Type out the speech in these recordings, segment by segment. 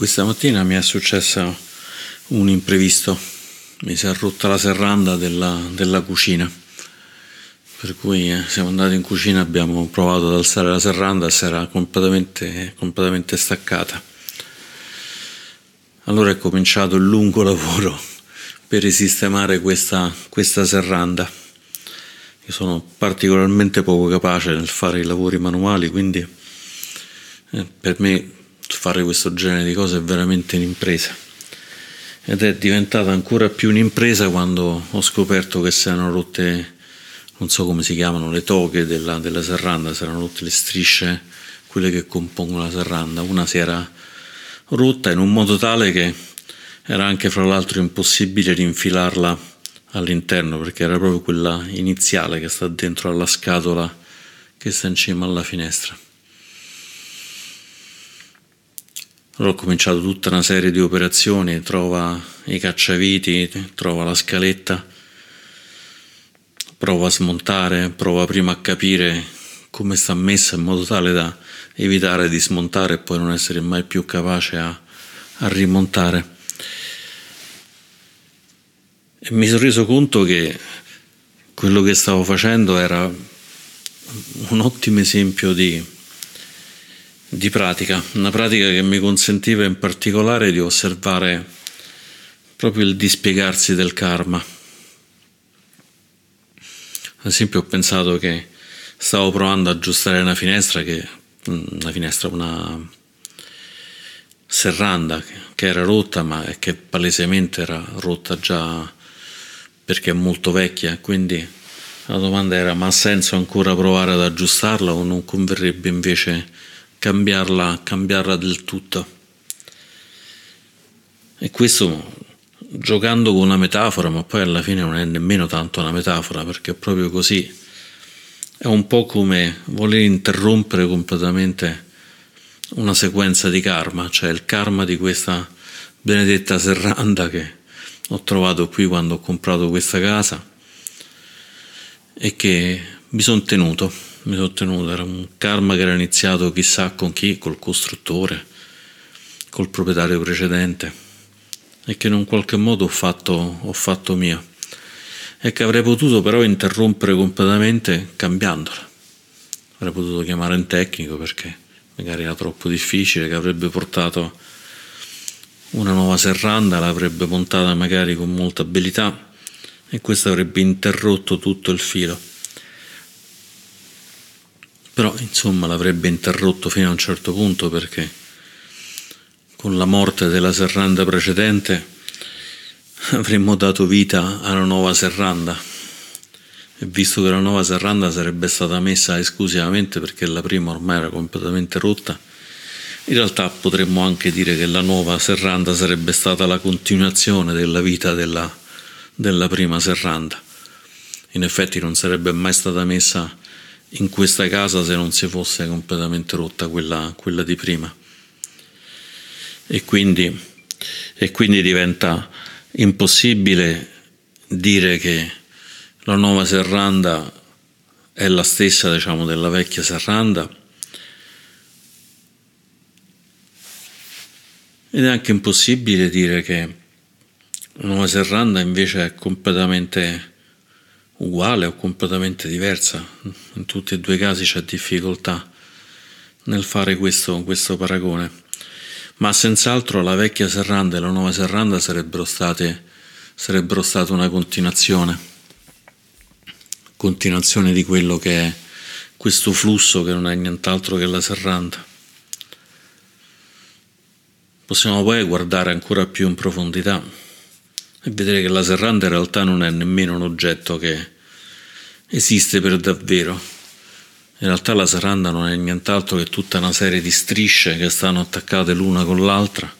Questa mattina mi è successo un imprevisto, mi si è rotta la serranda della, della cucina, per cui eh, siamo andati in cucina, abbiamo provato ad alzare la serranda e si era completamente, completamente staccata. Allora è cominciato il lungo lavoro per risistemare questa, questa serranda. Io sono particolarmente poco capace nel fare i lavori manuali, quindi eh, per me fare questo genere di cose è veramente un'impresa. Ed è diventata ancora più un'impresa quando ho scoperto che si erano rotte, non so come si chiamano, le toghe della, della serranda, si erano rotte le strisce, quelle che compongono la serranda. Una si era rotta in un modo tale che era anche fra l'altro impossibile rinfilarla all'interno perché era proprio quella iniziale che sta dentro alla scatola che sta in cima alla finestra. Allora ho cominciato tutta una serie di operazioni, trova i cacciaviti, trova la scaletta, prova a smontare, prova prima a capire come sta messa in modo tale da evitare di smontare e poi non essere mai più capace a, a rimontare. E mi sono reso conto che quello che stavo facendo era un ottimo esempio di di pratica, una pratica che mi consentiva in particolare di osservare proprio il dispiegarsi del karma. Ad esempio ho pensato che stavo provando ad aggiustare una finestra che una finestra, una serranda che era rotta ma che palesemente era rotta già perché è molto vecchia quindi la domanda era ma ha senso ancora provare ad aggiustarla o non converrebbe invece cambiarla, cambiarla del tutto. E questo giocando con una metafora, ma poi alla fine non è nemmeno tanto una metafora, perché è proprio così. È un po' come voler interrompere completamente una sequenza di karma, cioè il karma di questa benedetta serranda che ho trovato qui quando ho comprato questa casa e che mi sono tenuto mi sono tenuto, era un karma che era iniziato chissà con chi, col costruttore, col proprietario precedente e che in un qualche modo ho fatto, ho fatto mio e che avrei potuto però interrompere completamente cambiandola. Avrei potuto chiamare un tecnico perché magari era troppo difficile, che avrebbe portato una nuova serranda, l'avrebbe montata magari con molta abilità e questo avrebbe interrotto tutto il filo però insomma l'avrebbe interrotto fino a un certo punto perché con la morte della serranda precedente avremmo dato vita alla nuova serranda e visto che la nuova serranda sarebbe stata messa esclusivamente perché la prima ormai era completamente rotta, in realtà potremmo anche dire che la nuova serranda sarebbe stata la continuazione della vita della, della prima serranda. In effetti non sarebbe mai stata messa in questa casa se non si fosse completamente rotta quella, quella di prima. E quindi, e quindi diventa impossibile dire che la nuova serranda è la stessa diciamo, della vecchia serranda ed è anche impossibile dire che la nuova serranda invece è completamente uguale o completamente diversa. In tutti e due i casi c'è difficoltà nel fare questo, questo paragone. Ma senz'altro la vecchia serranda e la nuova serranda sarebbero state, sarebbero state una continuazione, continuazione di quello che è questo flusso che non è nient'altro che la serranda. Possiamo poi guardare ancora più in profondità e vedere che la serranda in realtà non è nemmeno un oggetto che esiste per davvero. In realtà la serranda non è nient'altro che tutta una serie di strisce che stanno attaccate l'una con l'altra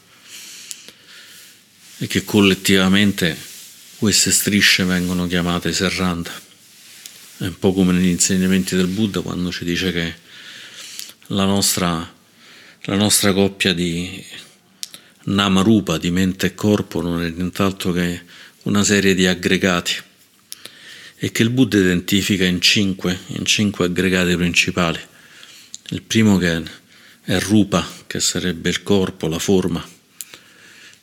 e che collettivamente queste strisce vengono chiamate serranda. È un po' come negli insegnamenti del Buddha quando ci dice che la nostra, la nostra coppia di Namarupa, di mente e corpo, non è nient'altro che una serie di aggregati e che il Buddha identifica in cinque, in cinque aggregati principali. Il primo che è Rupa, che sarebbe il corpo, la forma,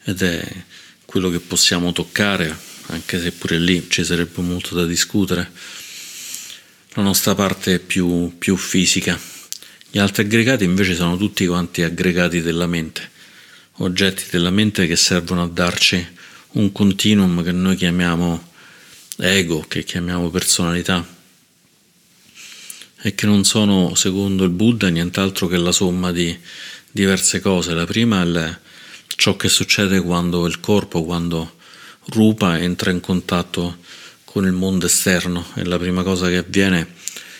ed è quello che possiamo toccare, anche se pure lì ci sarebbe molto da discutere, la nostra parte più, più fisica. Gli altri aggregati invece sono tutti quanti aggregati della mente, oggetti della mente che servono a darci un continuum che noi chiamiamo ego, che chiamiamo personalità e che non sono, secondo il Buddha, nient'altro che la somma di diverse cose. La prima è ciò che succede quando il corpo, quando rupa entra in contatto con il mondo esterno e la prima cosa che avviene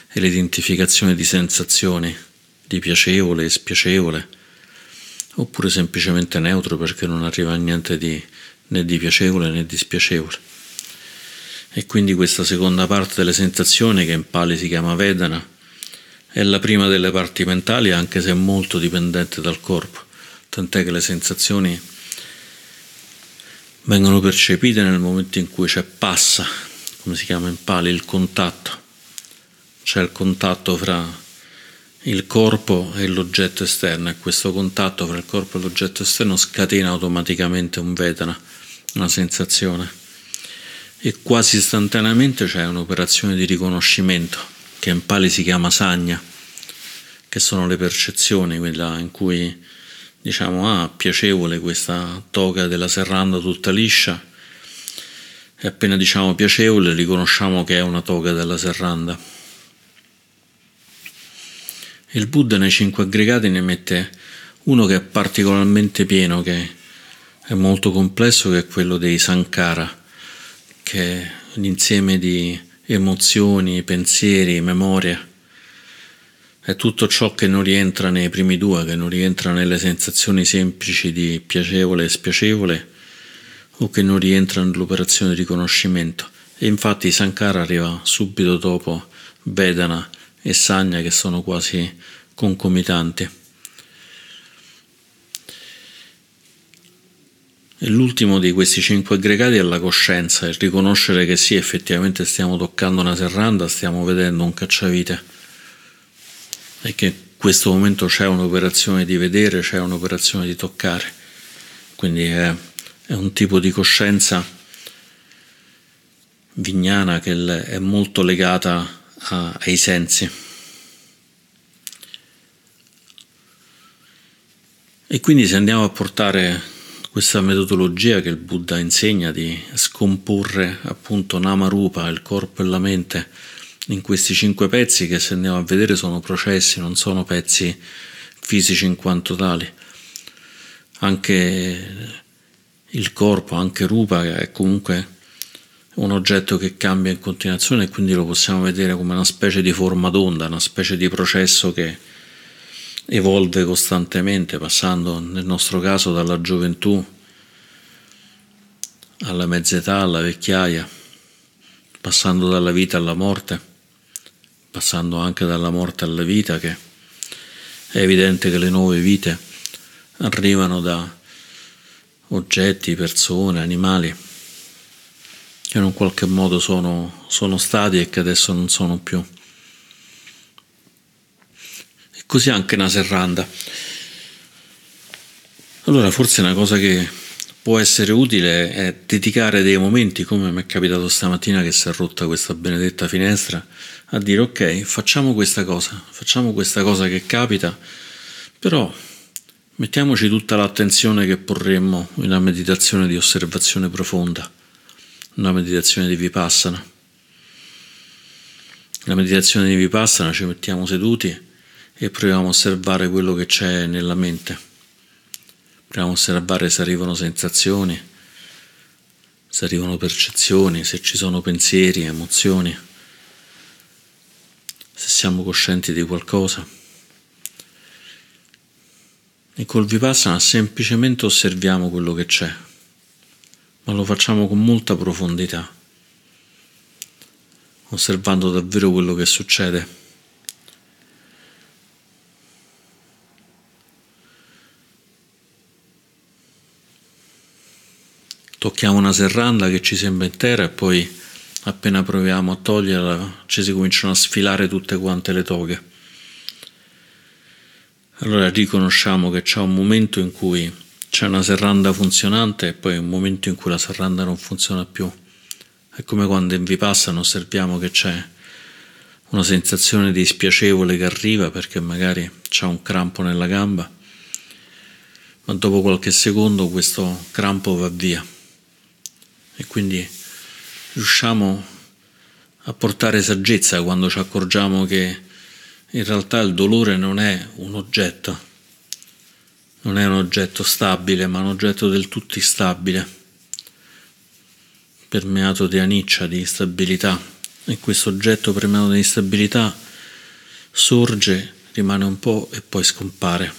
è l'identificazione di sensazioni, di piacevole e spiacevole, oppure semplicemente neutro perché non arriva a niente di, né di piacevole né di spiacevole. E quindi questa seconda parte delle sensazioni, che in Pali si chiama Vedana, è la prima delle parti mentali, anche se è molto dipendente dal corpo, tant'è che le sensazioni vengono percepite nel momento in cui c'è passa, come si chiama in Pali, il contatto. C'è il contatto fra il corpo e l'oggetto esterno e questo contatto fra il corpo e l'oggetto esterno scatena automaticamente un Vedana, una sensazione e quasi istantaneamente c'è un'operazione di riconoscimento che in Pali si chiama sagna, che sono le percezioni, quella in cui diciamo ah piacevole questa toga della serranda tutta liscia e appena diciamo piacevole riconosciamo che è una toga della serranda. Il Buddha nei cinque aggregati ne mette uno che è particolarmente pieno, che è molto complesso, che è quello dei Sankara che è un insieme di emozioni, pensieri, memoria. È tutto ciò che non rientra nei primi due, che non rientra nelle sensazioni semplici di piacevole e spiacevole o che non rientra nell'operazione di riconoscimento. E infatti Sankara arriva subito dopo Vedana e Sanya che sono quasi concomitanti. E l'ultimo di questi cinque aggregati è la coscienza, il riconoscere che sì, effettivamente stiamo toccando una serranda, stiamo vedendo un cacciavite e che in questo momento c'è un'operazione di vedere, c'è un'operazione di toccare. Quindi è, è un tipo di coscienza vignana che è molto legata a, ai sensi. E quindi se andiamo a portare questa metodologia che il Buddha insegna di scomporre appunto Namarupa, il corpo e la mente, in questi cinque pezzi che se andiamo a vedere sono processi, non sono pezzi fisici in quanto tali. Anche il corpo, anche Rupa, è comunque un oggetto che cambia in continuazione e quindi lo possiamo vedere come una specie di forma d'onda, una specie di processo che evolve costantemente, passando nel nostro caso dalla gioventù alla mezz'età, alla vecchiaia, passando dalla vita alla morte, passando anche dalla morte alla vita, che è evidente che le nuove vite arrivano da oggetti, persone, animali che in un qualche modo sono, sono stati e che adesso non sono più così anche una serranda. Allora forse una cosa che può essere utile è dedicare dei momenti, come mi è capitato stamattina che si è rotta questa benedetta finestra, a dire ok, facciamo questa cosa, facciamo questa cosa che capita, però mettiamoci tutta l'attenzione che porremmo in una meditazione di osservazione profonda, una meditazione di vipassana. La meditazione di vipassana ci mettiamo seduti e proviamo a osservare quello che c'è nella mente. Proviamo a osservare se arrivano sensazioni, se arrivano percezioni, se ci sono pensieri, emozioni, se siamo coscienti di qualcosa. E col Vipassana semplicemente osserviamo quello che c'è, ma lo facciamo con molta profondità, osservando davvero quello che succede. tocchiamo una serranda che ci sembra intera e poi appena proviamo a toglierla ci si cominciano a sfilare tutte quante le toghe. Allora riconosciamo che c'è un momento in cui c'è una serranda funzionante e poi un momento in cui la serranda non funziona più. È come quando in Vipassana osserviamo che c'è una sensazione di spiacevole che arriva perché magari c'è un crampo nella gamba, ma dopo qualche secondo questo crampo va via e quindi riusciamo a portare saggezza quando ci accorgiamo che in realtà il dolore non è un oggetto, non è un oggetto stabile, ma un oggetto del tutto instabile, permeato di aniccia, di instabilità. E questo oggetto permeato di instabilità sorge, rimane un po' e poi scompare.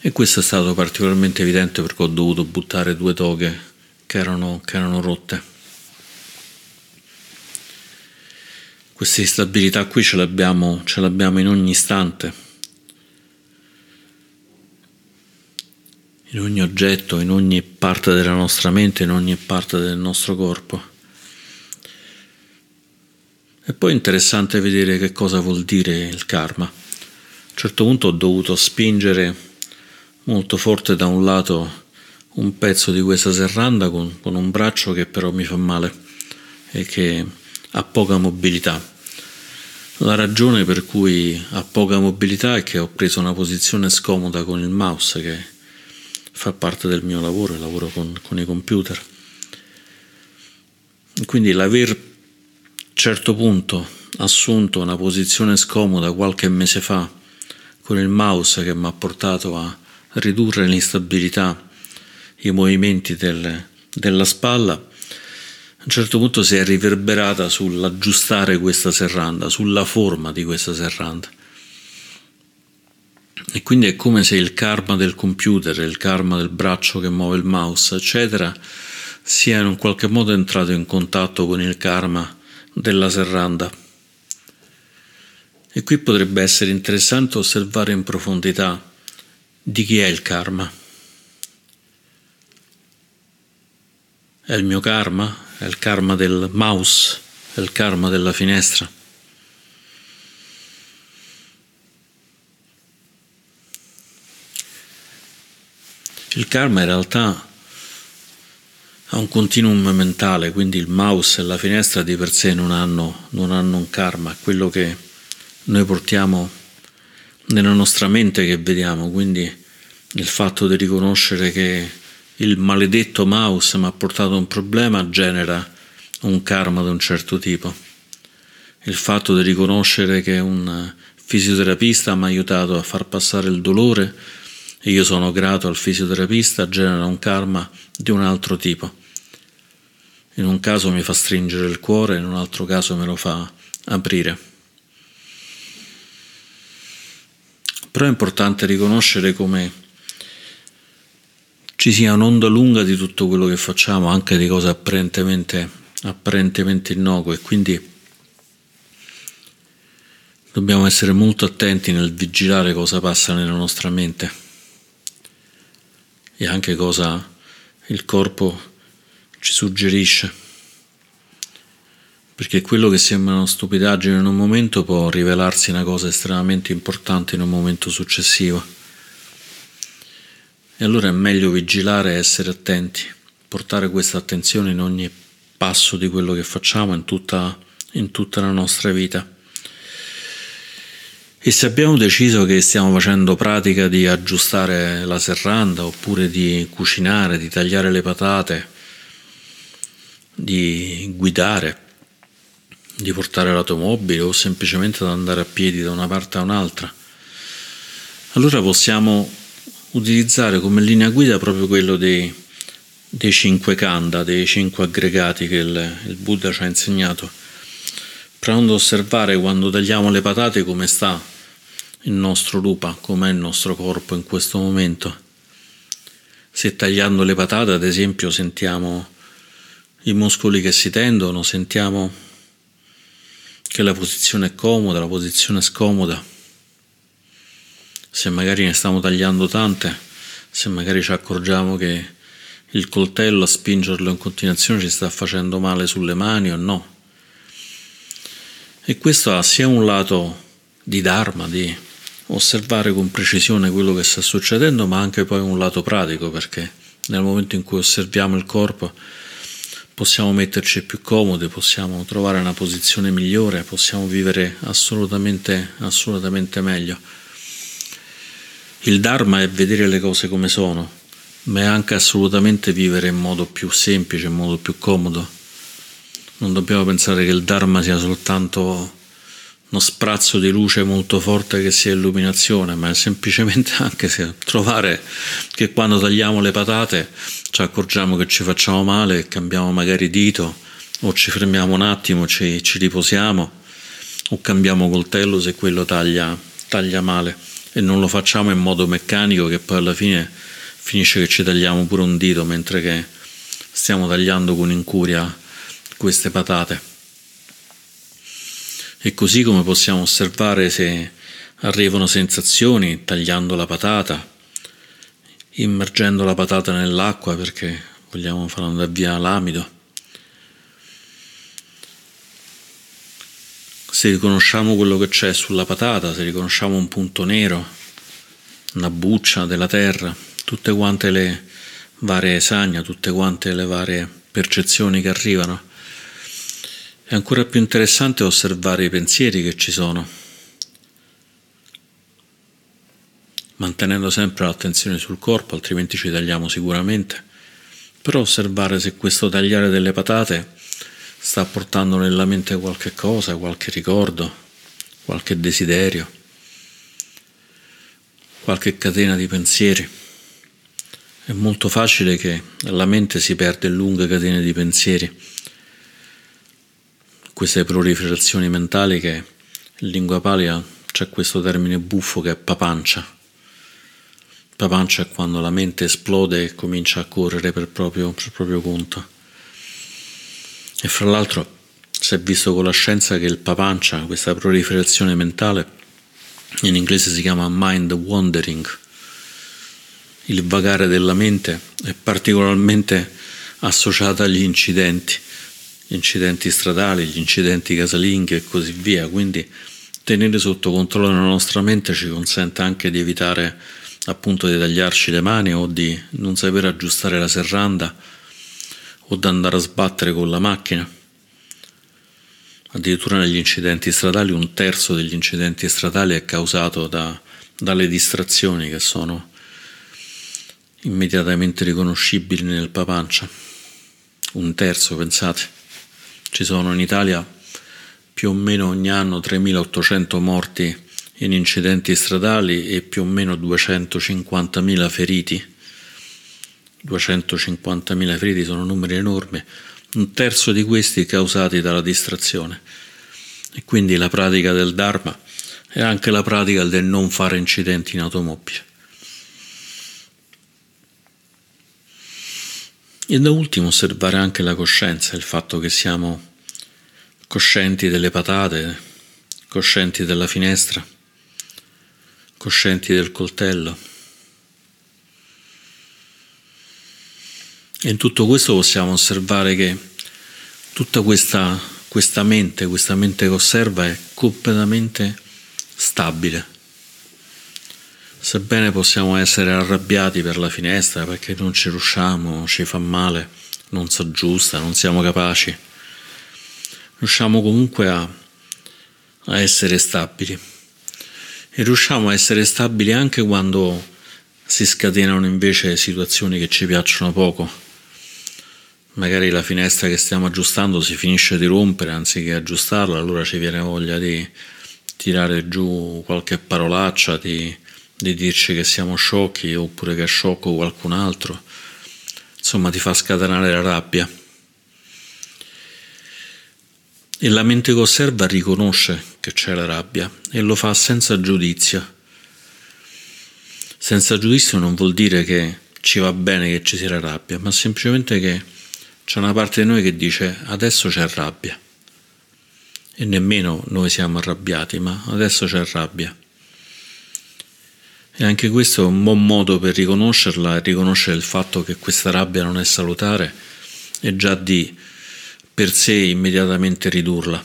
E questo è stato particolarmente evidente perché ho dovuto buttare due toghe che erano, che erano rotte. Questa instabilità qui ce l'abbiamo, ce l'abbiamo in ogni istante, in ogni oggetto, in ogni parte della nostra mente, in ogni parte del nostro corpo. E poi è interessante vedere che cosa vuol dire il karma. A un certo punto ho dovuto spingere molto forte da un lato un pezzo di questa serranda con, con un braccio che però mi fa male e che ha poca mobilità. La ragione per cui ha poca mobilità è che ho preso una posizione scomoda con il mouse che fa parte del mio lavoro, lavoro con, con i computer. Quindi l'aver a certo punto assunto una posizione scomoda qualche mese fa con il mouse che mi ha portato a ridurre l'instabilità, i movimenti del, della spalla, un certo punto si è riverberata sull'aggiustare questa serranda, sulla forma di questa serranda. E quindi è come se il karma del computer, il karma del braccio che muove il mouse, eccetera, sia in un qualche modo entrato in contatto con il karma della serranda. E qui potrebbe essere interessante osservare in profondità di chi è il karma. È il mio karma? È il karma del mouse? È il karma della finestra? Il karma in realtà ha un continuum mentale, quindi il mouse e la finestra di per sé non hanno, non hanno un karma, quello che noi portiamo nella nostra mente che vediamo, quindi il fatto di riconoscere che il maledetto mouse mi ha portato un problema genera un karma di un certo tipo. Il fatto di riconoscere che un fisioterapista mi ha aiutato a far passare il dolore e io sono grato al fisioterapista genera un karma di un altro tipo. In un caso mi fa stringere il cuore, in un altro caso me lo fa aprire. Però è importante riconoscere come ci sia un'onda lunga di tutto quello che facciamo, anche di cose apparentemente, apparentemente innocue, quindi dobbiamo essere molto attenti nel vigilare cosa passa nella nostra mente e anche cosa il corpo ci suggerisce. Perché quello che sembra una stupidaggine in un momento può rivelarsi una cosa estremamente importante in un momento successivo. E allora è meglio vigilare e essere attenti, portare questa attenzione in ogni passo di quello che facciamo, in tutta, in tutta la nostra vita. E se abbiamo deciso che stiamo facendo pratica di aggiustare la serranda oppure di cucinare, di tagliare le patate, di guidare, di portare l'automobile o semplicemente ad andare a piedi da una parte a un'altra, allora possiamo utilizzare come linea guida proprio quello dei, dei cinque kanda, dei cinque aggregati che il, il Buddha ci ha insegnato, provando ad osservare quando tagliamo le patate come sta il nostro rupa, com'è il nostro corpo in questo momento. Se tagliando le patate, ad esempio, sentiamo i muscoli che si tendono, sentiamo che la posizione è comoda, la posizione è scomoda se magari ne stiamo tagliando tante, se magari ci accorgiamo che il coltello a spingerlo in continuazione ci sta facendo male sulle mani o no. E questo ha sia un lato di Dharma, di osservare con precisione quello che sta succedendo, ma anche poi un lato pratico, perché nel momento in cui osserviamo il corpo possiamo metterci più comodi, possiamo trovare una posizione migliore, possiamo vivere assolutamente, assolutamente meglio. Il Dharma è vedere le cose come sono, ma è anche assolutamente vivere in modo più semplice, in modo più comodo. Non dobbiamo pensare che il Dharma sia soltanto uno sprazzo di luce molto forte che sia illuminazione, ma è semplicemente anche se trovare che quando tagliamo le patate ci accorgiamo che ci facciamo male cambiamo magari dito o ci fermiamo un attimo, ci, ci riposiamo o cambiamo coltello se quello taglia, taglia male e non lo facciamo in modo meccanico che poi alla fine finisce che ci tagliamo pure un dito mentre che stiamo tagliando con incuria queste patate. E così come possiamo osservare se arrivano sensazioni tagliando la patata, immergendo la patata nell'acqua perché vogliamo far andare via l'amido. Se riconosciamo quello che c'è sulla patata, se riconosciamo un punto nero, una buccia della terra, tutte quante le varie sagna, tutte quante le varie percezioni che arrivano. È ancora più interessante osservare i pensieri che ci sono, mantenendo sempre l'attenzione sul corpo, altrimenti ci tagliamo sicuramente, però osservare se questo tagliare delle patate sta portando nella mente qualche cosa, qualche ricordo, qualche desiderio, qualche catena di pensieri. È molto facile che la mente si perde in lunghe catene di pensieri, queste proliferazioni mentali che in lingua palia c'è questo termine buffo che è papancia. Papancia è quando la mente esplode e comincia a correre per proprio, per proprio conto. E fra l'altro si è visto con la scienza che il papancia, questa proliferazione mentale, in inglese si chiama mind wandering, il vagare della mente è particolarmente associata agli incidenti, gli incidenti stradali, gli incidenti casalinghi e così via, quindi tenere sotto controllo la nostra mente ci consente anche di evitare appunto di tagliarci le mani o di non sapere aggiustare la serranda o di andare a sbattere con la macchina. Addirittura negli incidenti stradali un terzo degli incidenti stradali è causato da, dalle distrazioni che sono immediatamente riconoscibili nel papancia. Un terzo, pensate. Ci sono in Italia più o meno ogni anno 3.800 morti in incidenti stradali e più o meno 250.000 feriti. 250.000 feriti sono numeri enormi, un terzo di questi causati dalla distrazione. E quindi la pratica del Dharma è anche la pratica del non fare incidenti in automobile. E da ultimo osservare anche la coscienza, il fatto che siamo coscienti delle patate, coscienti della finestra, coscienti del coltello. E in tutto questo possiamo osservare che tutta questa, questa mente, questa mente che osserva è completamente stabile Sebbene possiamo essere arrabbiati per la finestra perché non ci riusciamo, ci fa male, non si aggiusta, non siamo capaci, riusciamo comunque a, a essere stabili. E riusciamo a essere stabili anche quando si scatenano invece situazioni che ci piacciono poco. Magari la finestra che stiamo aggiustando si finisce di rompere anziché aggiustarla, allora ci viene voglia di tirare giù qualche parolaccia, di di dirci che siamo sciocchi oppure che è sciocco qualcun altro, insomma ti fa scatenare la rabbia. E la mente che osserva riconosce che c'è la rabbia e lo fa senza giudizio. Senza giudizio non vuol dire che ci va bene che ci sia la rabbia, ma semplicemente che c'è una parte di noi che dice adesso c'è rabbia. E nemmeno noi siamo arrabbiati, ma adesso c'è rabbia. E anche questo è un buon modo per riconoscerla e riconoscere il fatto che questa rabbia non è salutare e già di per sé immediatamente ridurla.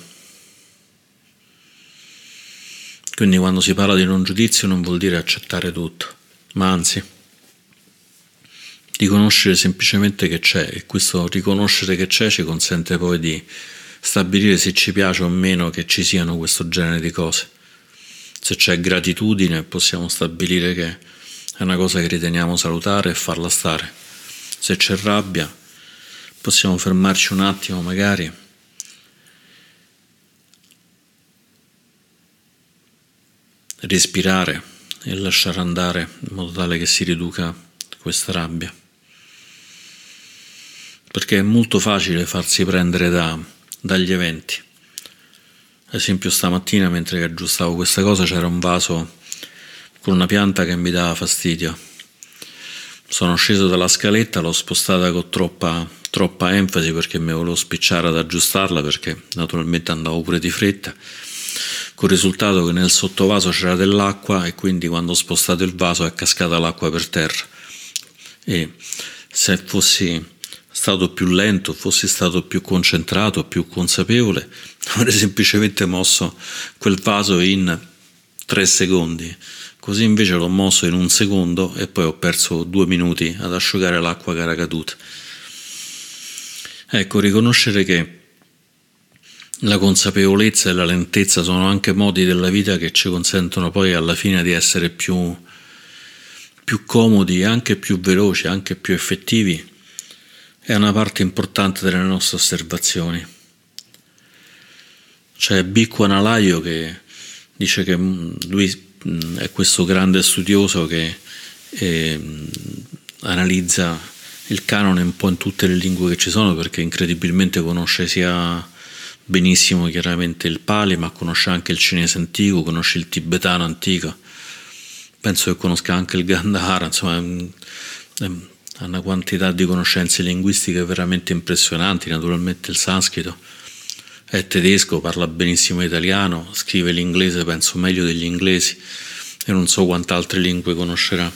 Quindi quando si parla di non giudizio non vuol dire accettare tutto, ma anzi riconoscere semplicemente che c'è e questo riconoscere che c'è ci consente poi di stabilire se ci piace o meno che ci siano questo genere di cose. Se c'è gratitudine possiamo stabilire che è una cosa che riteniamo salutare e farla stare. Se c'è rabbia possiamo fermarci un attimo magari respirare e lasciare andare in modo tale che si riduca questa rabbia. Perché è molto facile farsi prendere da, dagli eventi. Ad esempio stamattina mentre aggiustavo questa cosa c'era un vaso con una pianta che mi dava fastidio. Sono sceso dalla scaletta, l'ho spostata con troppa, troppa enfasi perché mi volevo spicciare ad aggiustarla perché naturalmente andavo pure di fretta con il risultato che nel sottovaso c'era dell'acqua e quindi quando ho spostato il vaso è cascata l'acqua per terra. E se fossi stato più lento, fossi stato più concentrato, più consapevole, avrei semplicemente mosso quel vaso in tre secondi. Così invece l'ho mosso in un secondo e poi ho perso due minuti ad asciugare l'acqua che era caduta. Ecco, riconoscere che la consapevolezza e la lentezza sono anche modi della vita che ci consentono poi alla fine di essere più, più comodi, anche più veloci, anche più effettivi. È una parte importante delle nostre osservazioni. C'è Analaio che dice che lui è questo grande studioso che eh, analizza il canone un po' in tutte le lingue che ci sono perché incredibilmente conosce sia benissimo chiaramente il Pali, ma conosce anche il cinese antico, conosce il tibetano antico, penso che conosca anche il Gandhara, insomma ha una quantità di conoscenze linguistiche veramente impressionanti, naturalmente il sanscrito è tedesco, parla benissimo italiano, scrive l'inglese penso meglio degli inglesi e non so quante altre lingue conoscerà.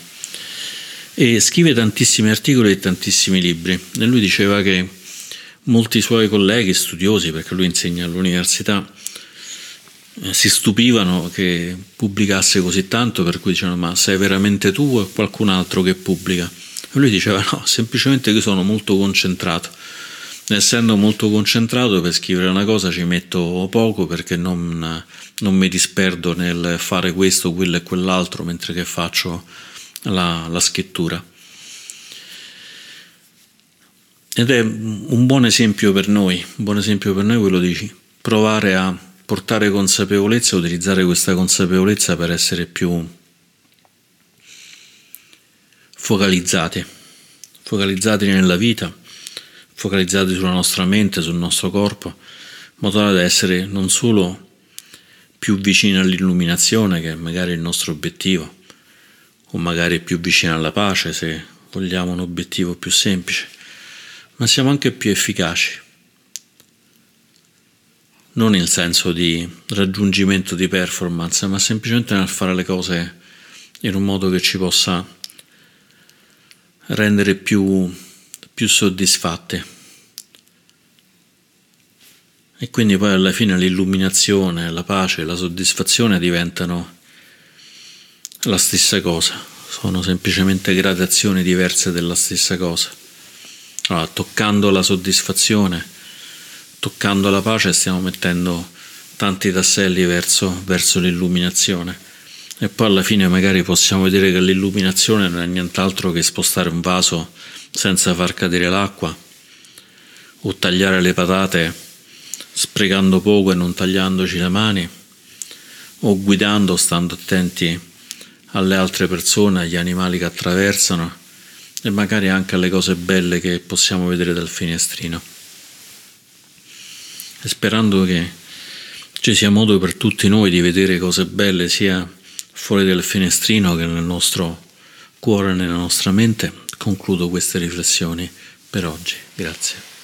E scrive tantissimi articoli e tantissimi libri e lui diceva che molti suoi colleghi studiosi, perché lui insegna all'università, eh, si stupivano che pubblicasse così tanto, per cui dicevano ma sei veramente tu o qualcun altro che pubblica? Lui diceva no, semplicemente che sono molto concentrato. Essendo molto concentrato per scrivere una cosa ci metto poco perché non, non mi disperdo nel fare questo, quello e quell'altro mentre che faccio la, la scrittura. Ed è un buon esempio per noi, un buon esempio per noi quello di provare a portare consapevolezza, utilizzare questa consapevolezza per essere più focalizzati, focalizzati nella vita, focalizzati sulla nostra mente, sul nostro corpo, in modo tale da essere non solo più vicini all'illuminazione, che è magari il nostro obiettivo, o magari più vicini alla pace, se vogliamo un obiettivo più semplice, ma siamo anche più efficaci. Non in senso di raggiungimento di performance, ma semplicemente nel fare le cose in un modo che ci possa rendere più, più soddisfatti. E quindi poi alla fine l'illuminazione, la pace, la soddisfazione diventano la stessa cosa, sono semplicemente gradazioni diverse della stessa cosa. Allora, toccando la soddisfazione, toccando la pace, stiamo mettendo tanti tasselli verso, verso l'illuminazione. E poi alla fine magari possiamo vedere che l'illuminazione non è nient'altro che spostare un vaso senza far cadere l'acqua o tagliare le patate sprecando poco e non tagliandoci le mani o guidando stando attenti alle altre persone, agli animali che attraversano e magari anche alle cose belle che possiamo vedere dal finestrino. E sperando che ci sia modo per tutti noi di vedere cose belle sia fuori dal finestrino che nel nostro cuore, nella nostra mente, concludo queste riflessioni per oggi. Grazie.